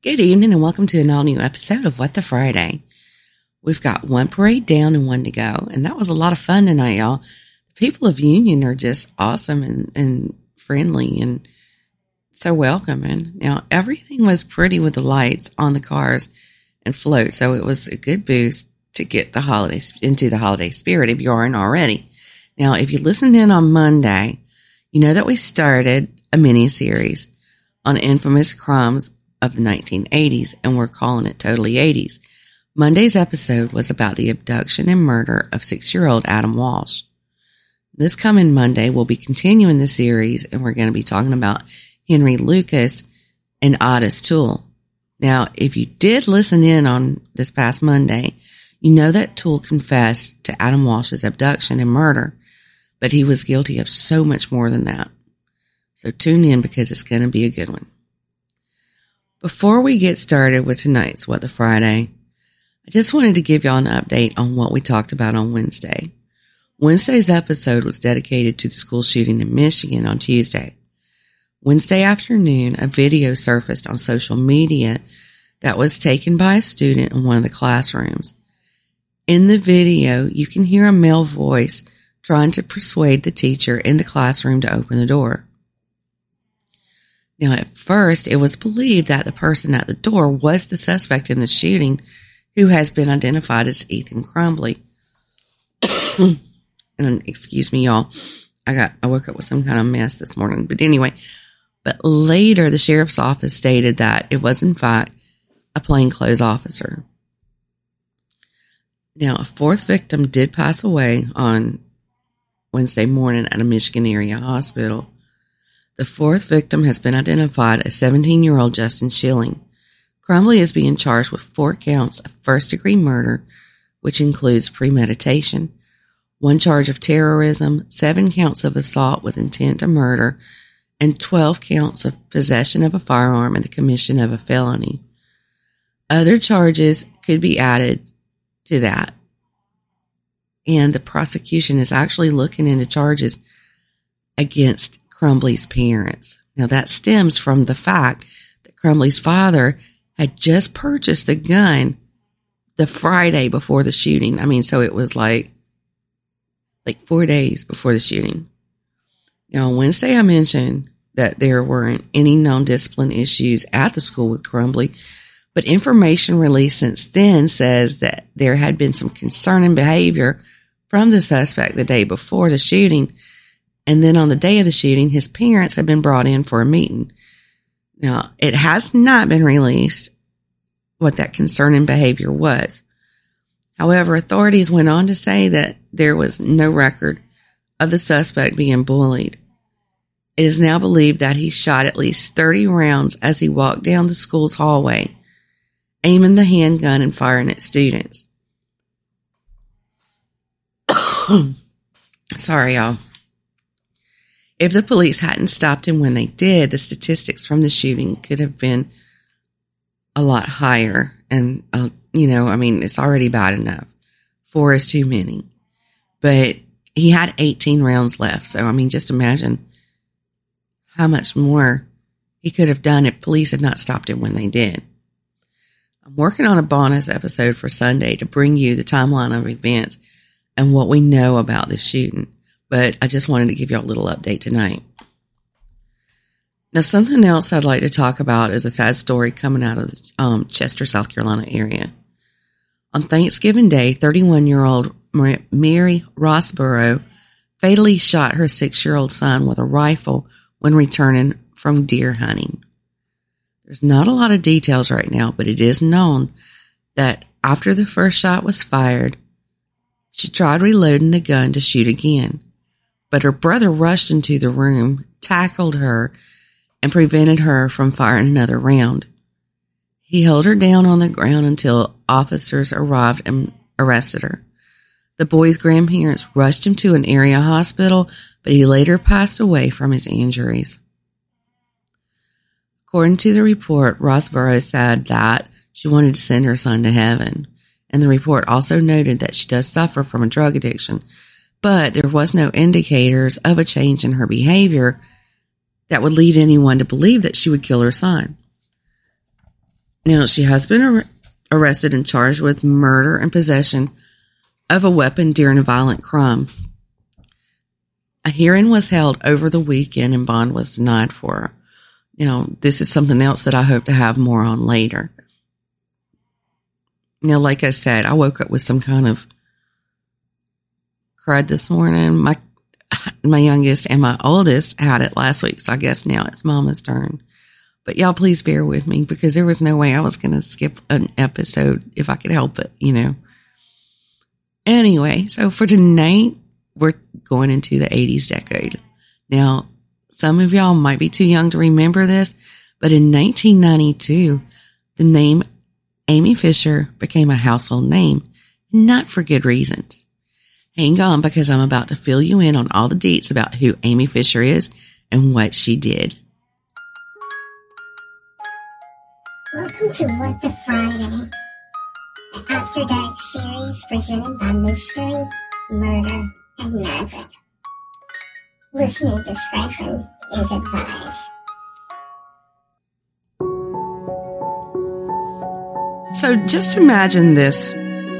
Good evening and welcome to an all new episode of What the Friday. We've got one parade down and one to go, and that was a lot of fun tonight, y'all. The people of Union are just awesome and, and friendly and so welcoming. Now, everything was pretty with the lights on the cars and float, so it was a good boost to get the holidays into the holiday spirit if you aren't already. Now, if you listened in on Monday, you know that we started a mini series on infamous crimes of the 1980s, and we're calling it Totally 80s. Monday's episode was about the abduction and murder of six year old Adam Walsh. This coming Monday, we'll be continuing the series, and we're going to be talking about Henry Lucas and Otis Toole. Now, if you did listen in on this past Monday, you know that Toole confessed to Adam Walsh's abduction and murder, but he was guilty of so much more than that. So tune in because it's going to be a good one. Before we get started with tonight's What the Friday, I just wanted to give y'all an update on what we talked about on Wednesday. Wednesday's episode was dedicated to the school shooting in Michigan on Tuesday. Wednesday afternoon, a video surfaced on social media that was taken by a student in one of the classrooms. In the video, you can hear a male voice trying to persuade the teacher in the classroom to open the door. Now, at first, it was believed that the person at the door was the suspect in the shooting who has been identified as Ethan Crumbley. and excuse me, y'all. I got, I woke up with some kind of mess this morning. But anyway, but later the sheriff's office stated that it was in fact a plainclothes officer. Now, a fourth victim did pass away on Wednesday morning at a Michigan area hospital. The fourth victim has been identified as 17 year old Justin Schilling. Crumbley is being charged with four counts of first degree murder, which includes premeditation, one charge of terrorism, seven counts of assault with intent to murder, and 12 counts of possession of a firearm and the commission of a felony. Other charges could be added to that. And the prosecution is actually looking into charges against Crumbley's parents. Now that stems from the fact that Crumbley's father had just purchased the gun the Friday before the shooting. I mean, so it was like like four days before the shooting. Now on Wednesday I mentioned that there weren't any known discipline issues at the school with Crumbley, but information released since then says that there had been some concerning behavior from the suspect the day before the shooting and then on the day of the shooting, his parents had been brought in for a meeting. Now, it has not been released what that concerning behavior was. However, authorities went on to say that there was no record of the suspect being bullied. It is now believed that he shot at least 30 rounds as he walked down the school's hallway, aiming the handgun and firing at students. Sorry, y'all. If the police hadn't stopped him when they did, the statistics from the shooting could have been a lot higher. And, uh, you know, I mean, it's already bad enough. Four is too many. But he had 18 rounds left. So, I mean, just imagine how much more he could have done if police had not stopped him when they did. I'm working on a bonus episode for Sunday to bring you the timeline of events and what we know about the shooting but I just wanted to give you a little update tonight. Now, something else I'd like to talk about is a sad story coming out of the um, Chester, South Carolina area. On Thanksgiving Day, 31 year old Mary Rossborough fatally shot her six year old son with a rifle when returning from deer hunting. There's not a lot of details right now, but it is known that after the first shot was fired, she tried reloading the gun to shoot again but her brother rushed into the room, tackled her, and prevented her from firing another round. He held her down on the ground until officers arrived and arrested her. The boy's grandparents rushed him to an area hospital, but he later passed away from his injuries. According to the report, Rossborough said that she wanted to send her son to heaven. And the report also noted that she does suffer from a drug addiction, but there was no indicators of a change in her behavior that would lead anyone to believe that she would kill her son. Now, she has been ar- arrested and charged with murder and possession of a weapon during a violent crime. A hearing was held over the weekend and bond was denied for her. Now, this is something else that I hope to have more on later. Now, like I said, I woke up with some kind of crud this morning. My my youngest and my oldest had it last week, so I guess now it's Mama's turn. But y'all, please bear with me because there was no way I was going to skip an episode if I could help it, you know. Anyway, so for tonight, we're going into the 80s decade. Now, some of y'all might be too young to remember this, but in 1992, the name Amy Fisher became a household name, not for good reasons. Hang on because I'm about to fill you in on all the deets about who Amy Fisher is and what she did. Welcome to What the Friday, the After Dark series presented by Mystery, Murder, and Magic. Listener discretion is advised. So just imagine this,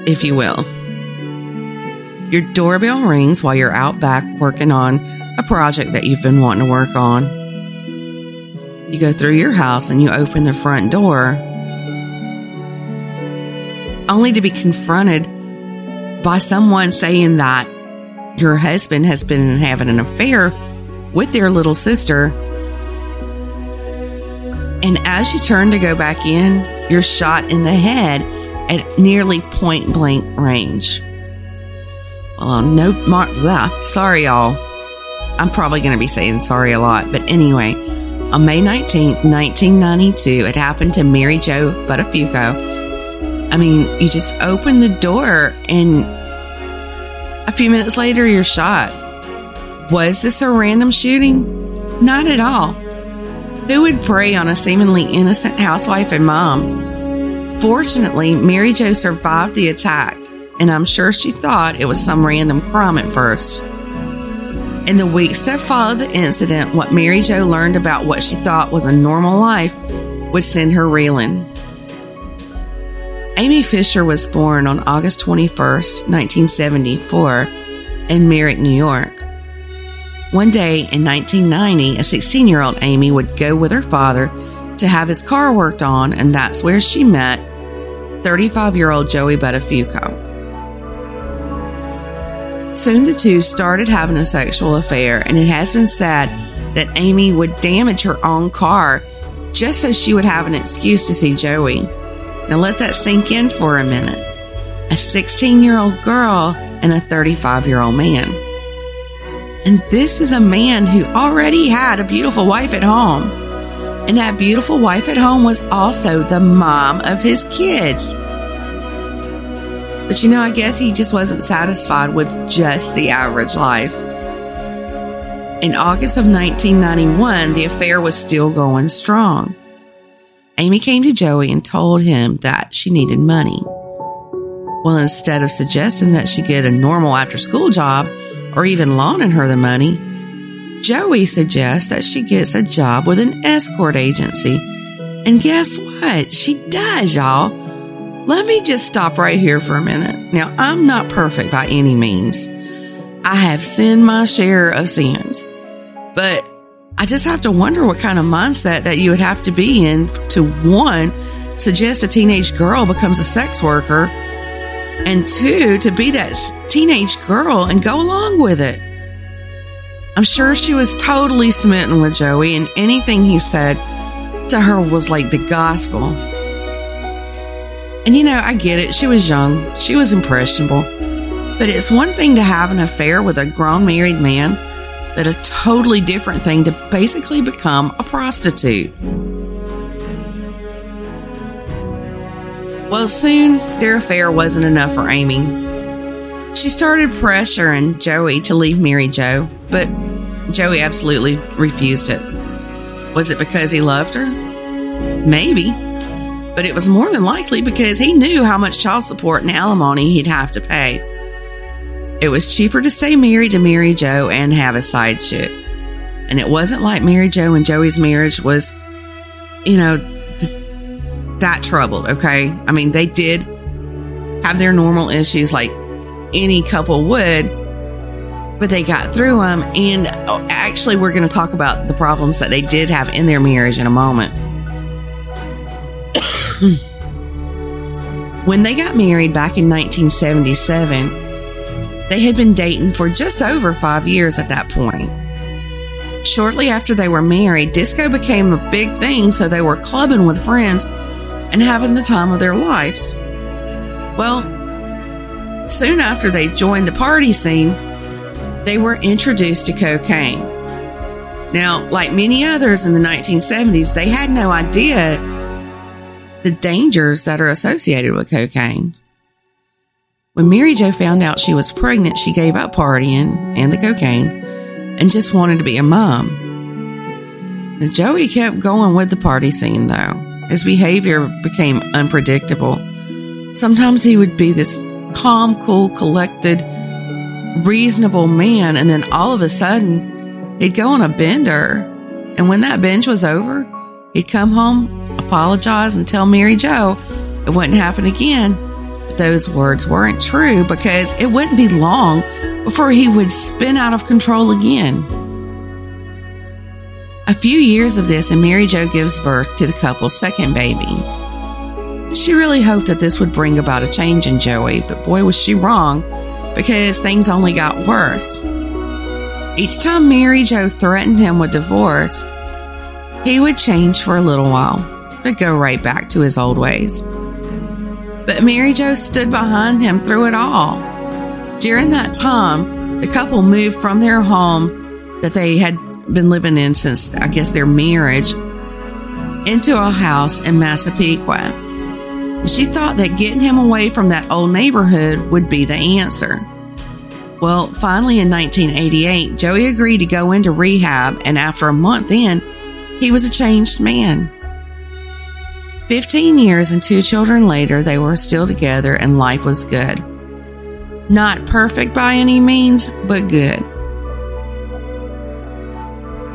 if you will. Your doorbell rings while you're out back working on a project that you've been wanting to work on. You go through your house and you open the front door, only to be confronted by someone saying that your husband has been having an affair with their little sister. And as you turn to go back in, you're shot in the head at nearly point blank range. Well, uh, no, mar- blah, sorry, y'all. I'm probably going to be saying sorry a lot, but anyway, on May 19th, 1992, it happened to Mary Jo Buttafuoco. I mean, you just open the door and a few minutes later, you're shot. Was this a random shooting? Not at all. Who would prey on a seemingly innocent housewife and mom? Fortunately, Mary Jo survived the attack, and I'm sure she thought it was some random crime at first. In the weeks that followed the incident, what Mary Jo learned about what she thought was a normal life would send her reeling. Amy Fisher was born on August 21st, 1974, in Merrick, New York. One day in 1990, a 16 year old Amy would go with her father to have his car worked on, and that's where she met 35 year old Joey Buttafuoco. Soon the two started having a sexual affair, and it has been said that Amy would damage her own car just so she would have an excuse to see Joey. Now let that sink in for a minute. A 16 year old girl and a 35 year old man. And this is a man who already had a beautiful wife at home. And that beautiful wife at home was also the mom of his kids. But you know, I guess he just wasn't satisfied with just the average life. In August of 1991, the affair was still going strong. Amy came to Joey and told him that she needed money. Well, instead of suggesting that she get a normal after school job or even loaning her the money, Joey suggests that she gets a job with an escort agency. And guess what? She does, y'all. Let me just stop right here for a minute. Now, I'm not perfect by any means. I have sinned my share of sins. But I just have to wonder what kind of mindset that you would have to be in to one, suggest a teenage girl becomes a sex worker, and two, to be that teenage girl and go along with it. I'm sure she was totally smitten with Joey, and anything he said to her was like the gospel. And you know, I get it. She was young, she was impressionable. But it's one thing to have an affair with a grown married man, but a totally different thing to basically become a prostitute. Well, soon their affair wasn't enough for Amy. She started pressuring Joey to leave Mary Jo, but Joey absolutely refused it. Was it because he loved her? Maybe. But it was more than likely because he knew how much child support and alimony he'd have to pay. It was cheaper to stay married to Mary Jo and have a side chick. And it wasn't like Mary Jo and Joey's marriage was, you know, that troubled, okay? I mean, they did have their normal issues like any couple would, but they got through them. And oh, actually, we're going to talk about the problems that they did have in their marriage in a moment. when they got married back in 1977, they had been dating for just over five years at that point. Shortly after they were married, disco became a big thing, so they were clubbing with friends and having the time of their lives. Well, soon after they joined the party scene, they were introduced to cocaine. Now, like many others in the 1970s, they had no idea the dangers that are associated with cocaine. When Mary Jo found out she was pregnant, she gave up partying and the cocaine and just wanted to be a mom. Now, Joey kept going with the party scene though. His behavior became unpredictable. Sometimes he would be this calm, cool, collected, reasonable man, and then all of a sudden he'd go on a bender. And when that binge was over, he'd come home, apologize, and tell Mary Jo it wouldn't happen again. But those words weren't true because it wouldn't be long before he would spin out of control again. A few years of this, and Mary Jo gives birth to the couple's second baby. She really hoped that this would bring about a change in Joey, but boy, was she wrong because things only got worse. Each time Mary Jo threatened him with divorce, he would change for a little while, but go right back to his old ways. But Mary Jo stood behind him through it all. During that time, the couple moved from their home that they had been living in since, I guess, their marriage into a house in Massapequa. She thought that getting him away from that old neighborhood would be the answer. Well, finally in 1988, Joey agreed to go into rehab, and after a month in, he was a changed man. 15 years and two children later, they were still together and life was good. Not perfect by any means, but good.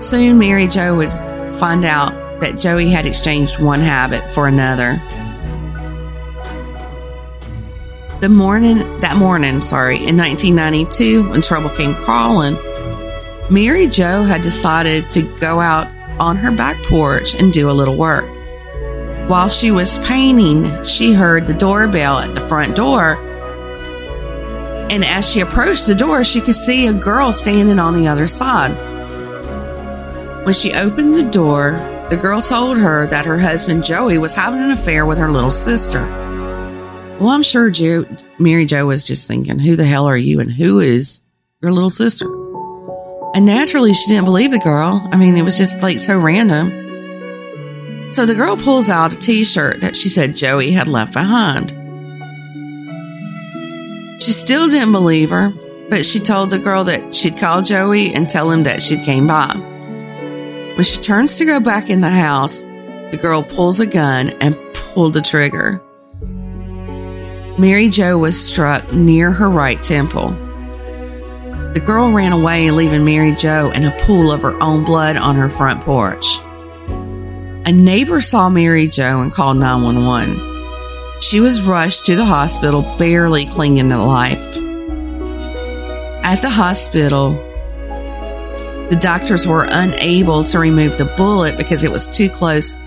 Soon, Mary Jo would find out that Joey had exchanged one habit for another. The morning that morning, sorry, in 1992, when trouble came crawling, Mary Jo had decided to go out on her back porch and do a little work. While she was painting, she heard the doorbell at the front door. And as she approached the door, she could see a girl standing on the other side. When she opened the door, the girl told her that her husband Joey was having an affair with her little sister. Well, I'm sure jo- Mary Jo was just thinking, who the hell are you and who is your little sister? And naturally, she didn't believe the girl. I mean, it was just like so random. So the girl pulls out a t shirt that she said Joey had left behind. She still didn't believe her, but she told the girl that she'd call Joey and tell him that she'd came by. When she turns to go back in the house, the girl pulls a gun and pulled the trigger. Mary Jo was struck near her right temple. The girl ran away, leaving Mary Jo in a pool of her own blood on her front porch. A neighbor saw Mary Jo and called 911. She was rushed to the hospital, barely clinging to life. At the hospital, the doctors were unable to remove the bullet because it was too close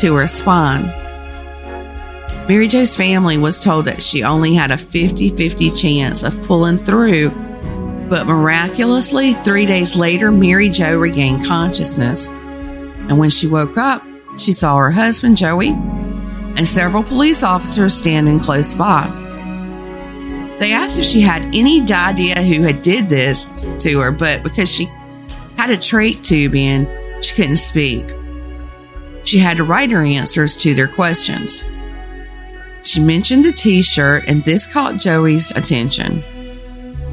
to her spine. Mary Jo's family was told that she only had a 50 50 chance of pulling through, but miraculously, three days later, Mary Jo regained consciousness. And when she woke up, she saw her husband, Joey, and several police officers standing close by. They asked if she had any idea who had did this to her, but because she had a trach tube in, she couldn't speak. She had to write her answers to their questions. She mentioned the t shirt, and this caught Joey's attention.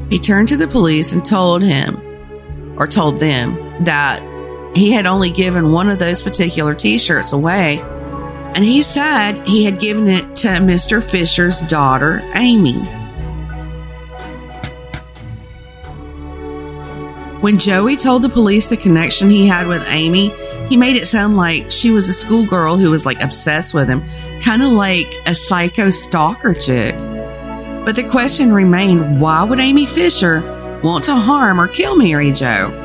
He turned to the police and told him, or told them, that he had only given one of those particular t shirts away, and he said he had given it to Mr. Fisher's daughter, Amy. When Joey told the police the connection he had with Amy, he made it sound like she was a schoolgirl who was like obsessed with him, kind of like a psycho stalker chick. But the question remained why would Amy Fisher want to harm or kill Mary Jo?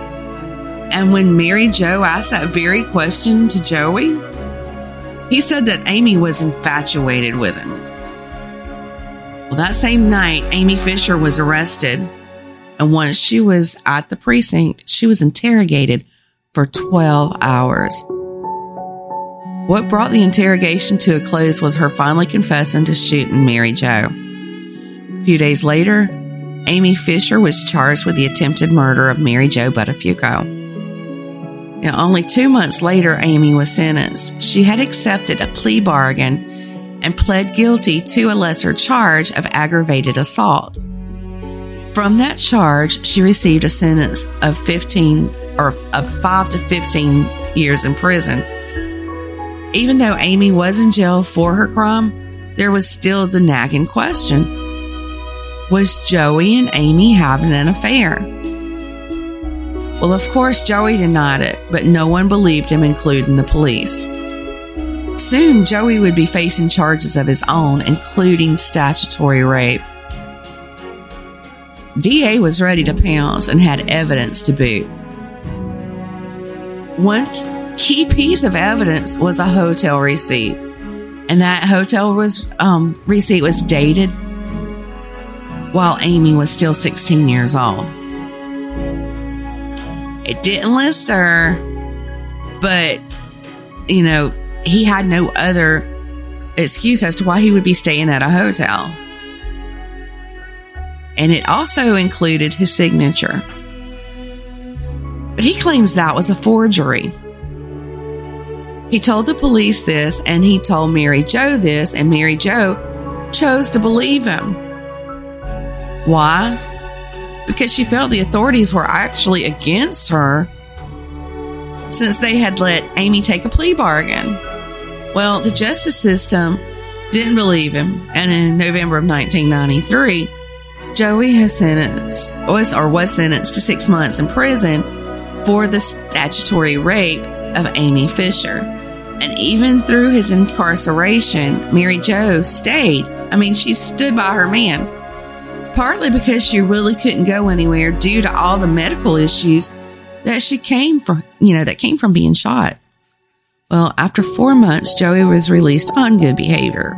And when Mary Jo asked that very question to Joey, he said that Amy was infatuated with him. Well, that same night, Amy Fisher was arrested. And once she was at the precinct, she was interrogated for 12 hours. What brought the interrogation to a close was her finally confessing to shooting Mary Jo. A few days later, Amy Fisher was charged with the attempted murder of Mary Jo Buttafuoco. Now, only two months later, Amy was sentenced. She had accepted a plea bargain and pled guilty to a lesser charge of aggravated assault. From that charge, she received a sentence of 15 or of 5 to 15 years in prison. Even though Amy was in jail for her crime, there was still the nagging question. Was Joey and Amy having an affair? Well, of course, Joey denied it, but no one believed him, including the police. Soon, Joey would be facing charges of his own, including statutory rape. DA was ready to pounce and had evidence to boot. One key piece of evidence was a hotel receipt, and that hotel was um, receipt was dated while Amy was still 16 years old. It didn't list her, but you know, he had no other excuse as to why he would be staying at a hotel. And it also included his signature. But he claims that was a forgery. He told the police this and he told Mary Jo this, and Mary Jo chose to believe him. Why? Because she felt the authorities were actually against her since they had let Amy take a plea bargain. Well, the justice system didn't believe him, and in November of 1993, Joey has sentenced or was sentenced to six months in prison for the statutory rape of Amy Fisher. And even through his incarceration, Mary Jo stayed. I mean, she stood by her man partly because she really couldn't go anywhere due to all the medical issues that she came from, you know, that came from being shot. Well, after four months, Joey was released on good behavior.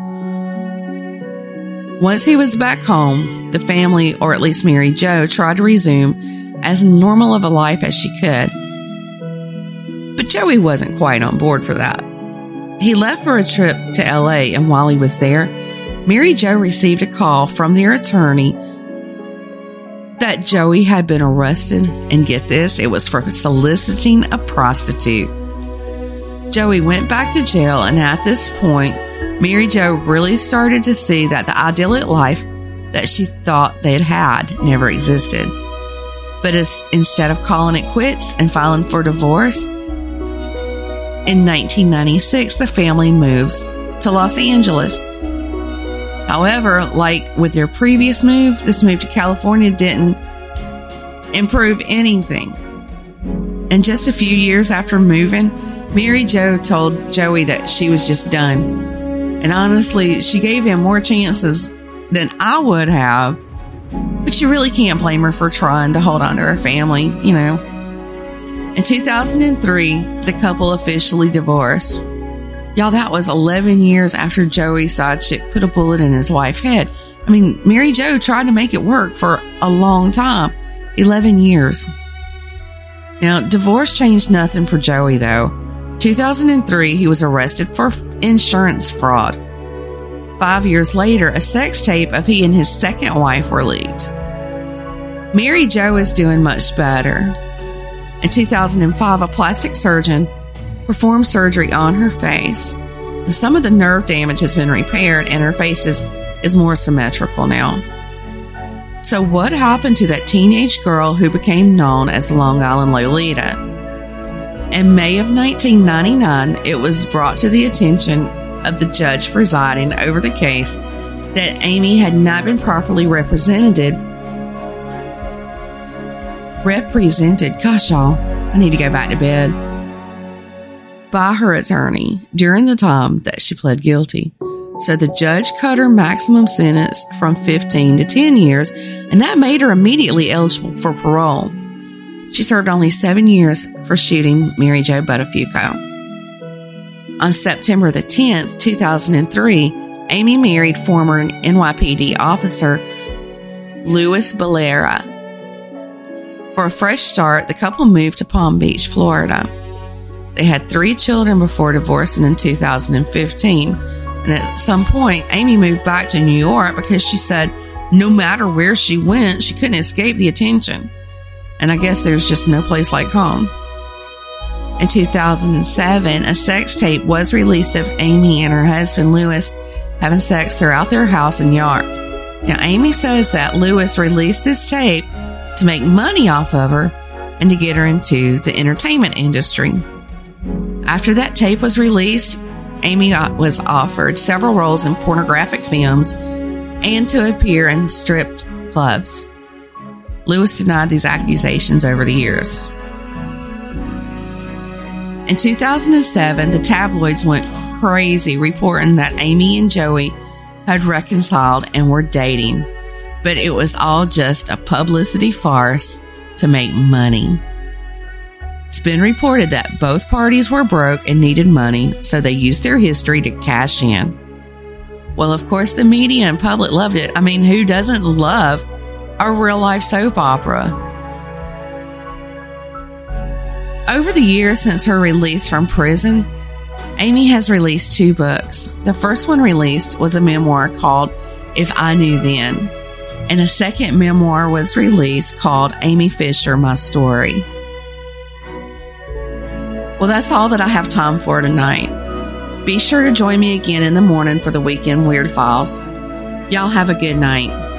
Once he was back home, the family, or at least Mary Jo, tried to resume as normal of a life as she could. But Joey wasn't quite on board for that. He left for a trip to LA, and while he was there, Mary Jo received a call from their attorney that Joey had been arrested, and get this, it was for soliciting a prostitute. Joey went back to jail, and at this point, Mary Jo really started to see that the idyllic life that she thought they'd had never existed. But as, instead of calling it quits and filing for divorce, in 1996, the family moves to Los Angeles However, like with their previous move, this move to California didn't improve anything. And just a few years after moving, Mary Jo told Joey that she was just done. And honestly, she gave him more chances than I would have. But you really can't blame her for trying to hold on to her family, you know. In 2003, the couple officially divorced. Y'all, that was 11 years after Joey side put a bullet in his wife's head. I mean, Mary Jo tried to make it work for a long time 11 years. Now, divorce changed nothing for Joey, though. 2003, he was arrested for insurance fraud. Five years later, a sex tape of he and his second wife were leaked. Mary Jo is doing much better. In 2005, a plastic surgeon performed surgery on her face. Some of the nerve damage has been repaired and her face is, is more symmetrical now. So, what happened to that teenage girl who became known as Long Island Lolita? In May of 1999, it was brought to the attention of the judge presiding over the case that Amy had not been properly represented. Represented. Gosh, y'all, I need to go back to bed by her attorney during the time that she pled guilty. So the judge cut her maximum sentence from 15 to 10 years, and that made her immediately eligible for parole. She served only seven years for shooting Mary Jo Buttafuoco. On September the 10th, 2003, Amy married former NYPD officer Louis Bellera. For a fresh start, the couple moved to Palm Beach, Florida. They had three children before divorcing in 2015. And at some point, Amy moved back to New York because she said no matter where she went, she couldn't escape the attention. And I guess there's just no place like home. In 2007, a sex tape was released of Amy and her husband Louis having sex throughout their house and yard. Now, Amy says that Louis released this tape to make money off of her and to get her into the entertainment industry. After that tape was released, Amy uh, was offered several roles in pornographic films and to appear in stripped clubs. Louis denied these accusations over the years. In 2007, the tabloids went crazy reporting that Amy and Joey had reconciled and were dating, but it was all just a publicity farce to make money. It's been reported that both parties were broke and needed money, so they used their history to cash in. Well, of course, the media and public loved it. I mean, who doesn't love a real life soap opera? Over the years since her release from prison, Amy has released two books. The first one released was a memoir called If I Knew Then, and a second memoir was released called Amy Fisher My Story. Well, that's all that I have time for tonight. Be sure to join me again in the morning for the Weekend Weird Files. Y'all have a good night.